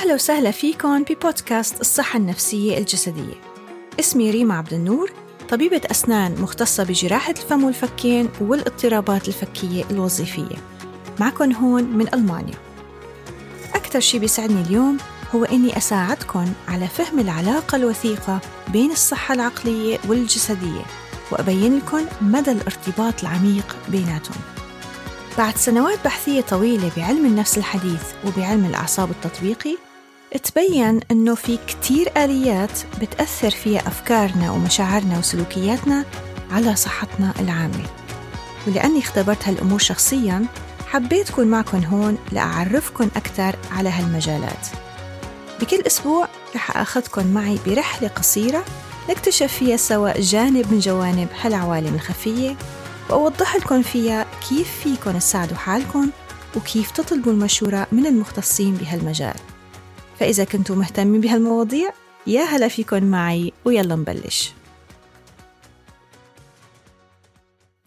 أهلا وسهلا فيكم ببودكاست الصحة النفسية الجسدية. اسمي ريما عبد النور طبيبة أسنان مختصة بجراحة الفم والفكين والاضطرابات الفكية الوظيفية. معكم هون من ألمانيا. أكثر شي بيسعدني اليوم هو إني أساعدكم على فهم العلاقة الوثيقة بين الصحة العقلية والجسدية وأبين لكم مدى الارتباط العميق بيناتهم. بعد سنوات بحثية طويلة بعلم النفس الحديث وبعلم الأعصاب التطبيقي تبين أنه في كتير آليات بتأثر فيها أفكارنا ومشاعرنا وسلوكياتنا على صحتنا العامة. ولأني اختبرت هالأمور شخصياً حبيت أكون معكم هون لأعرفكم أكثر على هالمجالات. بكل أسبوع رح أخذكم معي برحلة قصيرة نكتشف فيها سوا جانب من جوانب هالعوالم الخفية وأوضح لكم فيها كيف فيكم تساعدوا حالكم وكيف تطلبوا المشورة من المختصين بهالمجال. فإذا كنتوا مهتمين بهالمواضيع يا هلا فيكم معي ويلا نبلش.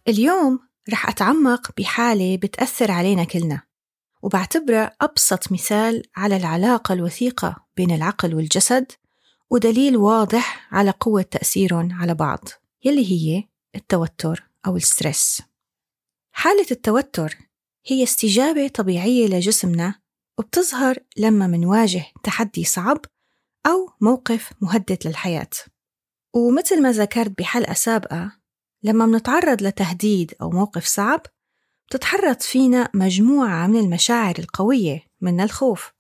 اليوم رح أتعمق بحالة بتأثر علينا كلنا وبعتبرها أبسط مثال على العلاقة الوثيقة بين العقل والجسد ودليل واضح على قوة تأثيرهم على بعض يلي هي التوتر أو ال stress. حالة التوتر هي استجابة طبيعية لجسمنا وبتظهر لما منواجه تحدي صعب أو موقف مهدد للحياة. ومثل ما ذكرت بحلقة سابقة لما منتعرض لتهديد أو موقف صعب بتتحرك فينا مجموعة من المشاعر القوية من الخوف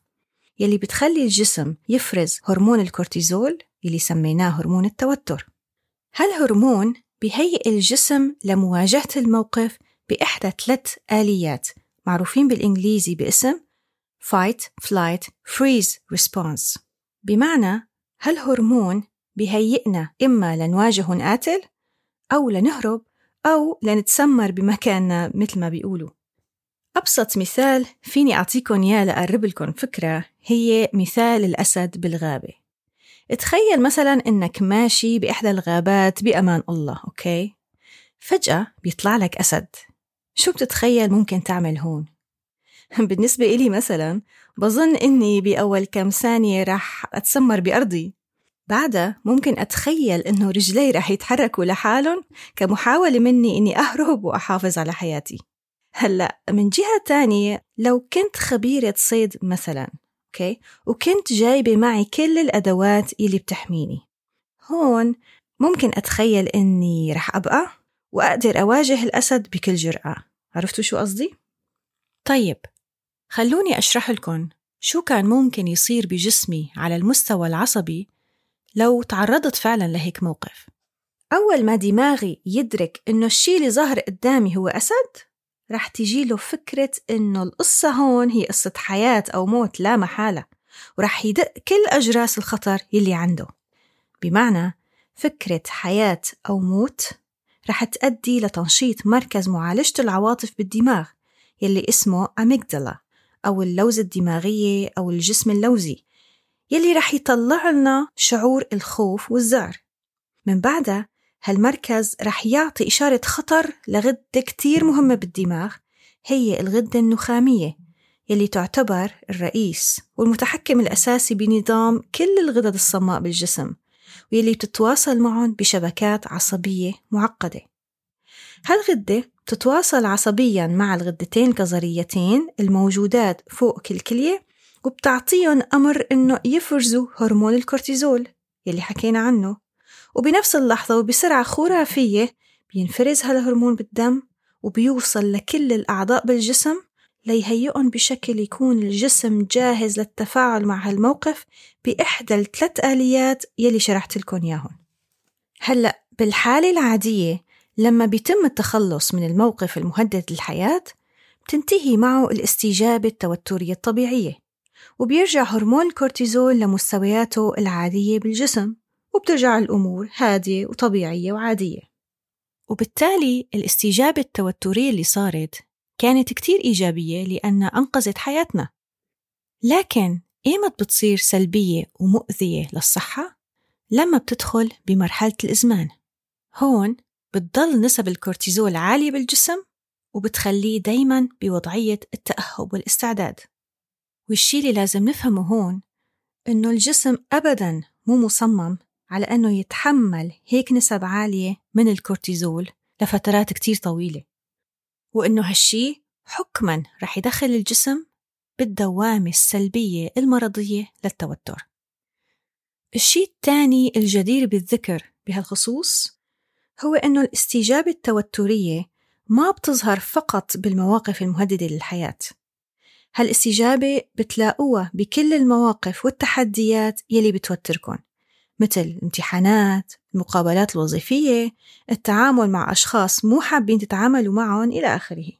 يلي بتخلي الجسم يفرز هرمون الكورتيزول يلي سميناه هرمون التوتر. هالهرمون بيهيئ الجسم لمواجهة الموقف بإحدى ثلاث آليات معروفين بالإنجليزي باسم Fight, Flight, Freeze Response. بمعنى هالهرمون بيهيئنا إما لنواجه قاتل أو لنهرب أو لنتسمر بمكاننا مثل ما بيقولوا. أبسط مثال فيني أعطيكم إياه لأقرب لكم فكرة هي مثال الأسد بالغابة. تخيل مثلا إنك ماشي بإحدى الغابات بأمان الله أوكي؟ فجأة بيطلع لك أسد. شو بتتخيل ممكن تعمل هون؟ بالنسبة إلي مثلا بظن إني بأول كم ثانية رح أتسمر بأرضي. بعدها ممكن أتخيل إنه رجلي رح يتحركوا لحالهم كمحاولة مني إني أهرب وأحافظ على حياتي. هلأ من جهة تانية لو كنت خبيرة صيد مثلا Okay؟ وكنت جايبة معي كل الأدوات اللي بتحميني. هون ممكن أتخيل إني رح أبقى وأقدر أواجه الأسد بكل جرأة. عرفتوا شو قصدي؟ طيب خلوني أشرح لكم شو كان ممكن يصير بجسمي على المستوى العصبي لو تعرضت فعلا لهيك موقف. أول ما دماغي يدرك إنه الشي اللي ظهر قدامي هو أسد رح تجيله فكرة إنه القصة هون هي قصة حياة أو موت لا محالة ورح يدق كل أجراس الخطر يلي عنده. بمعنى فكرة حياة أو موت رح تؤدي لتنشيط مركز معالجة العواطف بالدماغ يلي اسمه أميجدلا أو اللوزة الدماغية أو الجسم اللوزي يلي رح يطلع لنا شعور الخوف والذعر من بعدها هالمركز رح يعطي إشارة خطر لغدة كتير مهمة بالدماغ هي الغدة النخامية يلي تعتبر الرئيس والمتحكم الأساسي بنظام كل الغدد الصماء بالجسم واللي بتتواصل معهم بشبكات عصبية معقدة. هالغدة بتتواصل عصبيا مع الغدتين الكظريتين الموجودات فوق كل كلية وبتعطيهم أمر إنه يفرزوا هرمون الكورتيزول يلي حكينا عنه. وبنفس اللحظة وبسرعة خرافية بينفرز هالهرمون بالدم وبيوصل لكل الأعضاء بالجسم ليهيئهم بشكل يكون الجسم جاهز للتفاعل مع هالموقف بإحدى الثلاث آليات يلي شرحت لكم إياهم. هلأ بالحالة العادية لما بيتم التخلص من الموقف المهدد للحياة بتنتهي معه الاستجابة التوترية الطبيعية وبيرجع هرمون الكورتيزول لمستوياته العادية بالجسم وبترجع الأمور هادية وطبيعية وعادية وبالتالي الاستجابة التوترية اللي صارت كانت كتير إيجابية لأنها أنقذت حياتنا لكن إيمت بتصير سلبية ومؤذية للصحة؟ لما بتدخل بمرحلة الإزمان هون بتضل نسب الكورتيزول عالية بالجسم وبتخليه دايما بوضعية التأهب والاستعداد. والشي اللي لازم نفهمه هون إنه الجسم أبداً مو مصمم على أنه يتحمل هيك نسب عالية من الكورتيزول لفترات كتير طويلة. وإنه هالشي حكماً رح يدخل الجسم بالدوامة السلبية المرضية للتوتر. الشيء الثاني الجدير بالذكر بهالخصوص هو أنه الاستجابة التوترية ما بتظهر فقط بالمواقف المهددة للحياة. هالاستجابة بتلاقوها بكل المواقف والتحديات يلي بتوتركن مثل الامتحانات المقابلات الوظيفية التعامل مع أشخاص مو حابين تتعاملوا معهم إلى آخره.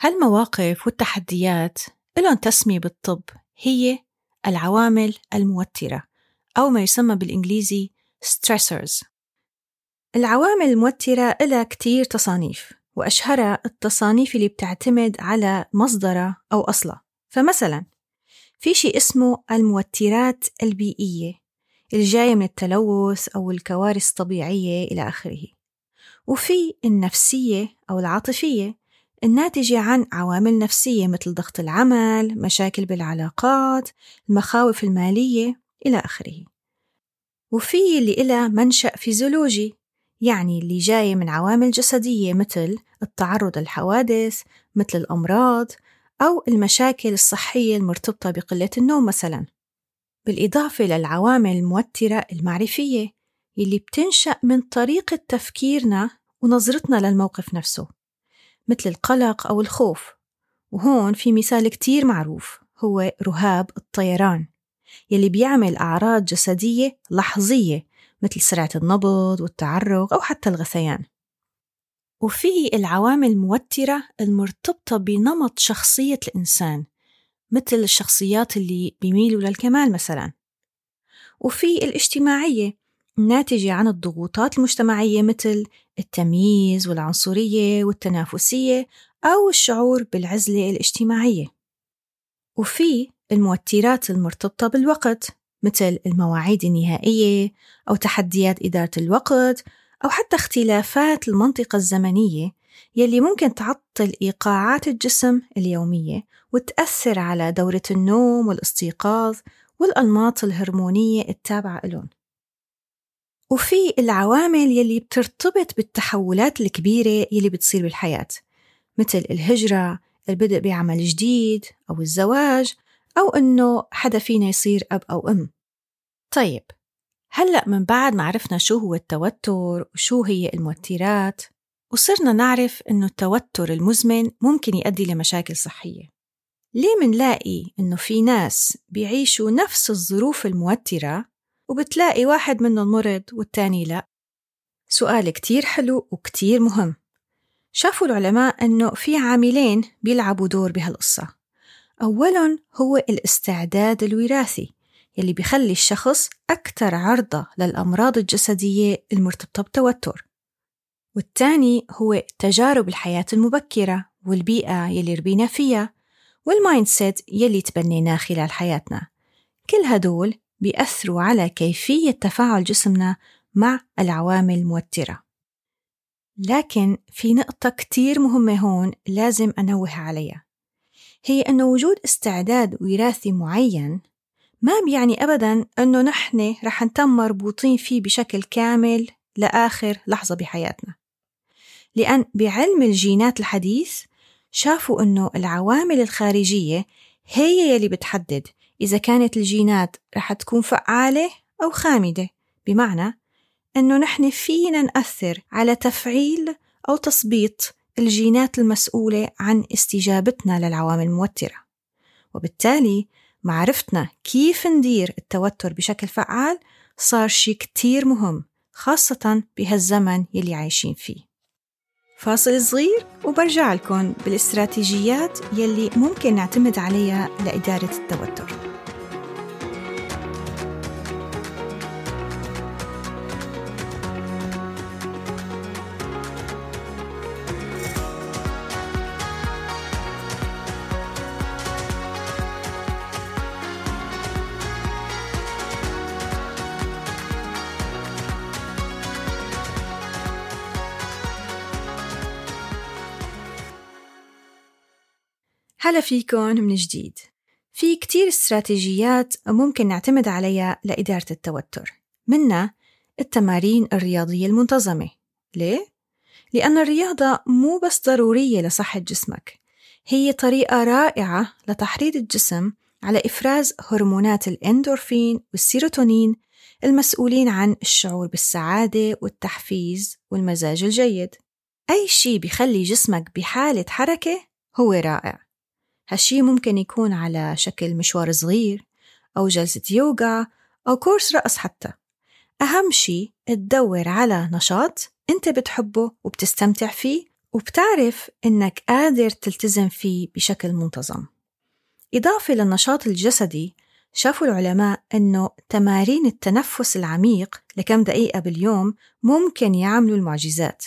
هالمواقف والتحديات لهم تسمية بالطب هي العوامل الموترة أو ما يسمى بالإنجليزي stressors. العوامل الموترة إلها كتير تصانيف وأشهرها التصانيف اللي بتعتمد على مصدرها أو أصلها. فمثلا في شيء اسمه الموترات البيئية الجاية من التلوث أو الكوارث الطبيعية إلى آخره. وفي النفسية أو العاطفية الناتجة عن عوامل نفسية مثل ضغط العمل، مشاكل بالعلاقات، المخاوف المالية إلى آخره. وفي اللي إلها منشأ فيزيولوجي. يعني اللي جاي من عوامل جسدية مثل التعرض للحوادث مثل الأمراض أو المشاكل الصحية المرتبطة بقلة النوم مثلا. بالإضافة للعوامل الموترة المعرفية اللي بتنشأ من طريقة تفكيرنا ونظرتنا للموقف نفسه مثل القلق أو الخوف. وهون في مثال كتير معروف هو رهاب الطيران يلي بيعمل أعراض جسدية لحظية مثل سرعة النبض والتعرق أو حتى الغثيان. وفي العوامل الموترة المرتبطة بنمط شخصية الإنسان مثل الشخصيات اللي بيميلوا للكمال مثلا. وفي الاجتماعية الناتجة عن الضغوطات المجتمعية مثل التمييز والعنصرية والتنافسية أو الشعور بالعزلة الاجتماعية. وفي الموترات المرتبطة بالوقت مثل المواعيد النهائية أو تحديات إدارة الوقت أو حتى اختلافات المنطقة الزمنية يلي ممكن تعطل إيقاعات الجسم اليومية وتأثر على دورة النوم والاستيقاظ والأنماط الهرمونية التابعة لهم. وفي العوامل يلي بترتبط بالتحولات الكبيرة يلي بتصير بالحياة مثل الهجرة البدء بعمل جديد أو الزواج أو إنه حدا فينا يصير أب أو أم. طيب هلأ من بعد ما عرفنا شو هو التوتر وشو هي الموترات وصرنا نعرف إنه التوتر المزمن ممكن يؤدي لمشاكل صحية. ليه منلاقي إنه في ناس بيعيشوا نفس الظروف الموترة وبتلاقي واحد منهم مرض والتاني لأ؟ سؤال كتير حلو وكتير مهم. شافوا العلماء أنه في عاملين بيلعبوا دور بهالقصة. أولاً هو الاستعداد الوراثي يلي بيخلي الشخص أكثر عرضة للأمراض الجسدية المرتبطة بالتوتر. والتاني هو تجارب الحياة المبكرة والبيئة يلي ربينا فيها وال mindset يلي تبنيناه خلال حياتنا. كل هدول بيأثروا على كيفية تفاعل جسمنا مع العوامل الموترة. لكن في نقطة كتير مهمة هون لازم أنوه عليها. هي أنه وجود استعداد وراثي معين ما بيعني أبدا أنه نحن رح نتم مربوطين فيه بشكل كامل لآخر لحظة بحياتنا. لأن بعلم الجينات الحديث شافوا أنه العوامل الخارجية هي يلي بتحدد إذا كانت الجينات رح تكون فعالة أو خامدة. بمعنى أنه نحن فينا نأثر على تفعيل أو تثبيط الجينات المسؤولة عن استجابتنا للعوامل الموترة. وبالتالي معرفتنا كيف ندير التوتر بشكل فعال صار شي كتير مهم خاصة بهالزمن يلي عايشين فيه. فاصل صغير وبرجع لكم بالإستراتيجيات يلي ممكن نعتمد عليها لإدارة التوتر. هلا فيكن من جديد. في كتير استراتيجيات ممكن نعتمد عليها لإدارة التوتر منها التمارين الرياضية المنتظمة. ليه؟ لأن الرياضة مو بس ضرورية لصحة جسمك هي طريقة رائعة لتحريض الجسم على إفراز هرمونات الإندورفين والسيروتونين المسؤولين عن الشعور بالسعادة والتحفيز والمزاج الجيد. أي شيء بيخلي جسمك بحالة حركة هو رائع. هالشي ممكن يكون على شكل مشوار صغير أو جلسة يوغا أو كورس رقص حتى. أهم شي تدور على نشاط أنت بتحبه وبتستمتع فيه وبتعرف إنك قادر تلتزم فيه بشكل منتظم. إضافة للنشاط الجسدي شافوا العلماء أنه تمارين التنفس العميق لكم دقيقة باليوم ممكن يعملوا المعجزات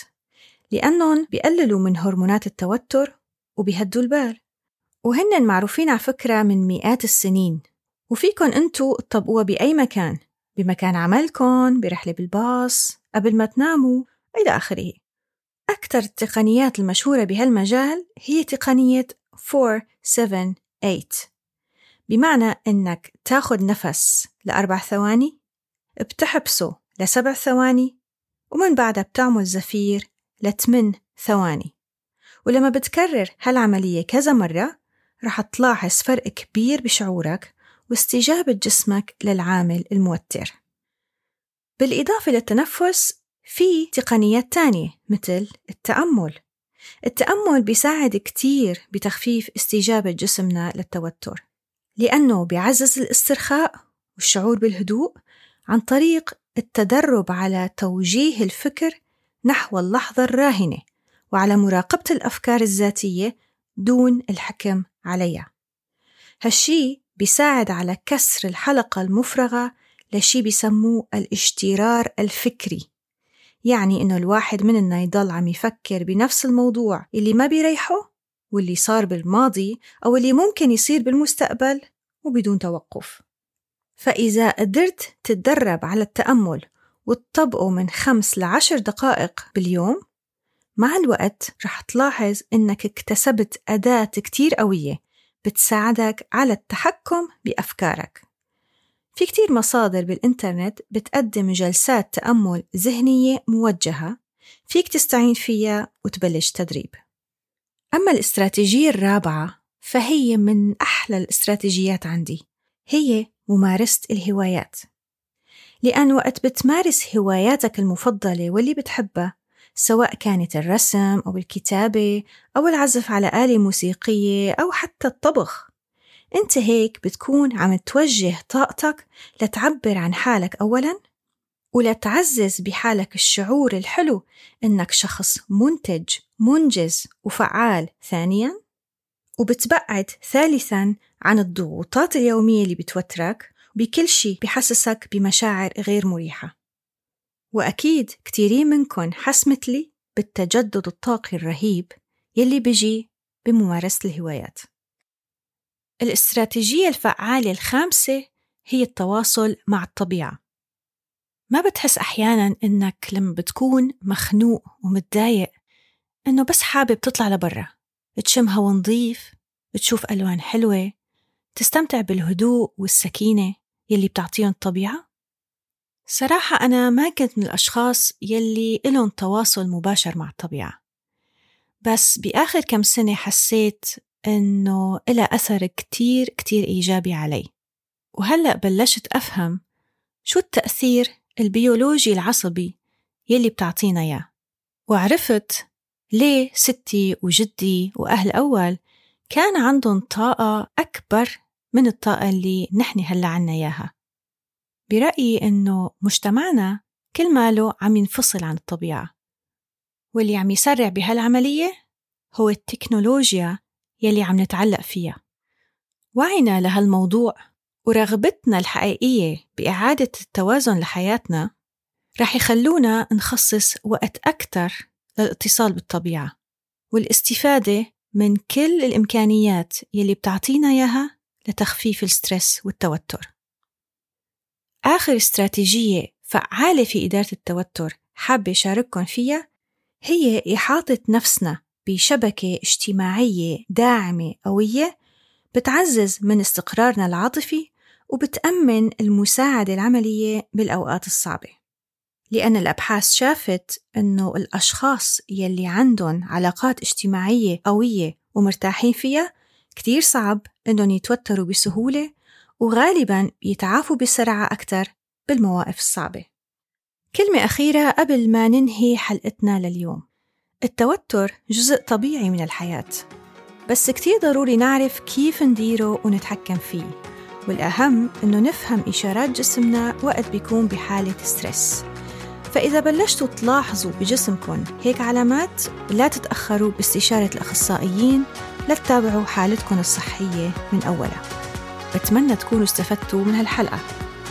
لأنهم بيقللوا من هرمونات التوتر وبيهدوا البال. وهن معروفين على فكرة من مئات السنين. وفيكن أنتوا تطبقوها بأي مكان بمكان عملكن برحلة بالباص قبل ما تناموا إلى آخره. أكثر التقنيات المشهورة بهالمجال هي تقنية 478 بمعنى إنك تاخد نفس لأربع ثواني بتحبسه لسبع ثواني ومن بعدها بتعمل زفير لثمان ثواني. ولما بتكرر هالعملية كذا مرة رح تلاحظ فرق كبير بشعورك واستجابة جسمك للعامل الموتر. بالإضافة للتنفس في تقنيات تانية مثل التأمل. التأمل بيساعد كتير بتخفيف استجابة جسمنا للتوتر لأنه بيعزز الاسترخاء والشعور بالهدوء عن طريق التدرب على توجيه الفكر نحو اللحظة الراهنة وعلى مراقبة الأفكار الذاتية دون الحكم عليها. هالشي بيساعد على كسر الحلقة المفرغة لشي بيسموه الاشترار الفكري. يعني إنه الواحد مننا يضل عم يفكر بنفس الموضوع اللي ما بيريحه واللي صار بالماضي أو اللي ممكن يصير بالمستقبل وبدون توقف. فإذا قدرت تتدرب على التأمل وتطبقه من خمس لعشر دقائق باليوم مع الوقت رح تلاحظ إنك اكتسبت أداة كتير قوية بتساعدك على التحكم بأفكارك. في كتير مصادر بالإنترنت بتقدم جلسات تأمل ذهنية موجهة فيك تستعين فيها وتبلش تدريب. أما الاستراتيجية الرابعة فهي من أحلى الاستراتيجيات عندي هي ممارسة الهوايات. لأن وقت بتمارس هواياتك المفضلة واللي بتحبها سواء كانت الرسم أو الكتابة أو العزف على آلة موسيقية أو حتى الطبخ. أنت هيك بتكون عم توجه طاقتك لتعبر عن حالك أولاً ولتعزز بحالك الشعور الحلو إنك شخص منتج منجز وفعال. ثانياً وبتبعد ثالثاً عن الضغوطات اليومية اللي بتوترك بكل شيء بحسسك بمشاعر غير مريحة. وأكيد كتيرين منكن حس مثلي بالتجدد الطاقي الرهيب يلي بيجي بممارسة الهوايات الاستراتيجية الفعالة الخامسة هي التواصل مع الطبيعة ما بتحس أحيانا إنك لما بتكون مخنوق ومتضايق إنه بس حابب تطلع لبرا تشم هوا نظيف تشوف ألوان حلوة تستمتع بالهدوء والسكينة يلي بتعطيهم الطبيعة؟ صراحة أنا ما كنت من الأشخاص يلي إلهم تواصل مباشر مع الطبيعة. بس بآخر كم سنة حسيت إنه إلها أثر كتير كتير إيجابي علي. وهلأ بلشت أفهم شو التأثير البيولوجي العصبي يلي بتعطينا إياه. وعرفت ليه ستي وجدي وأهل أول كان عندهم طاقة أكبر من الطاقة اللي نحن هلأ عنا إياها. برأيي إنه مجتمعنا كل ماله عم ينفصل عن الطبيعة. واللي عم يسرع بهالعملية هو التكنولوجيا يلي عم نتعلق فيها. وعينا لهالموضوع ورغبتنا الحقيقية بإعادة التوازن لحياتنا رح يخلونا نخصص وقت أكثر للاتصال بالطبيعة والاستفادة من كل الإمكانيات يلي بتعطينا إياها لتخفيف الستريس والتوتر. آخر استراتيجية فعالة في إدارة التوتر حابة أشارككم فيها هي إحاطة نفسنا بشبكة اجتماعية داعمة قوية بتعزز من استقرارنا العاطفي وبتأمن المساعدة العملية بالأوقات الصعبة. لأن الأبحاث شافت أنه الأشخاص يلي عندهم علاقات اجتماعية قوية ومرتاحين فيها كتير صعب أنهم يتوتروا بسهولة وغالبا يتعافوا بسرعة أكثر بالمواقف الصعبة. كلمة أخيرة قبل ما ننهي حلقتنا لليوم. التوتر جزء طبيعي من الحياة بس كتير ضروري نعرف كيف نديره ونتحكم فيه. والأهم إنه نفهم إشارات جسمنا وقت بيكون بحالة ستريس. فإذا بلشتوا تلاحظوا بجسمكم هيك علامات لا تتأخروا باستشارة الأخصائيين لتتابعوا حالتكم الصحية من أولها. بتمنى تكونوا استفدتوا من هالحلقة.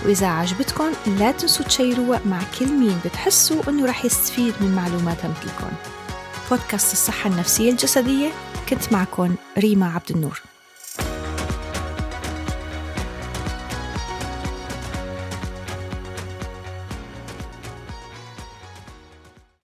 وإذا عجبتكم لا تنسوا تشيروها مع كل مين بتحسوا إنه رح يستفيد من معلوماتها مثلكم بودكاست الصحة النفسية الجسدية كنت معكم ريما عبد النور.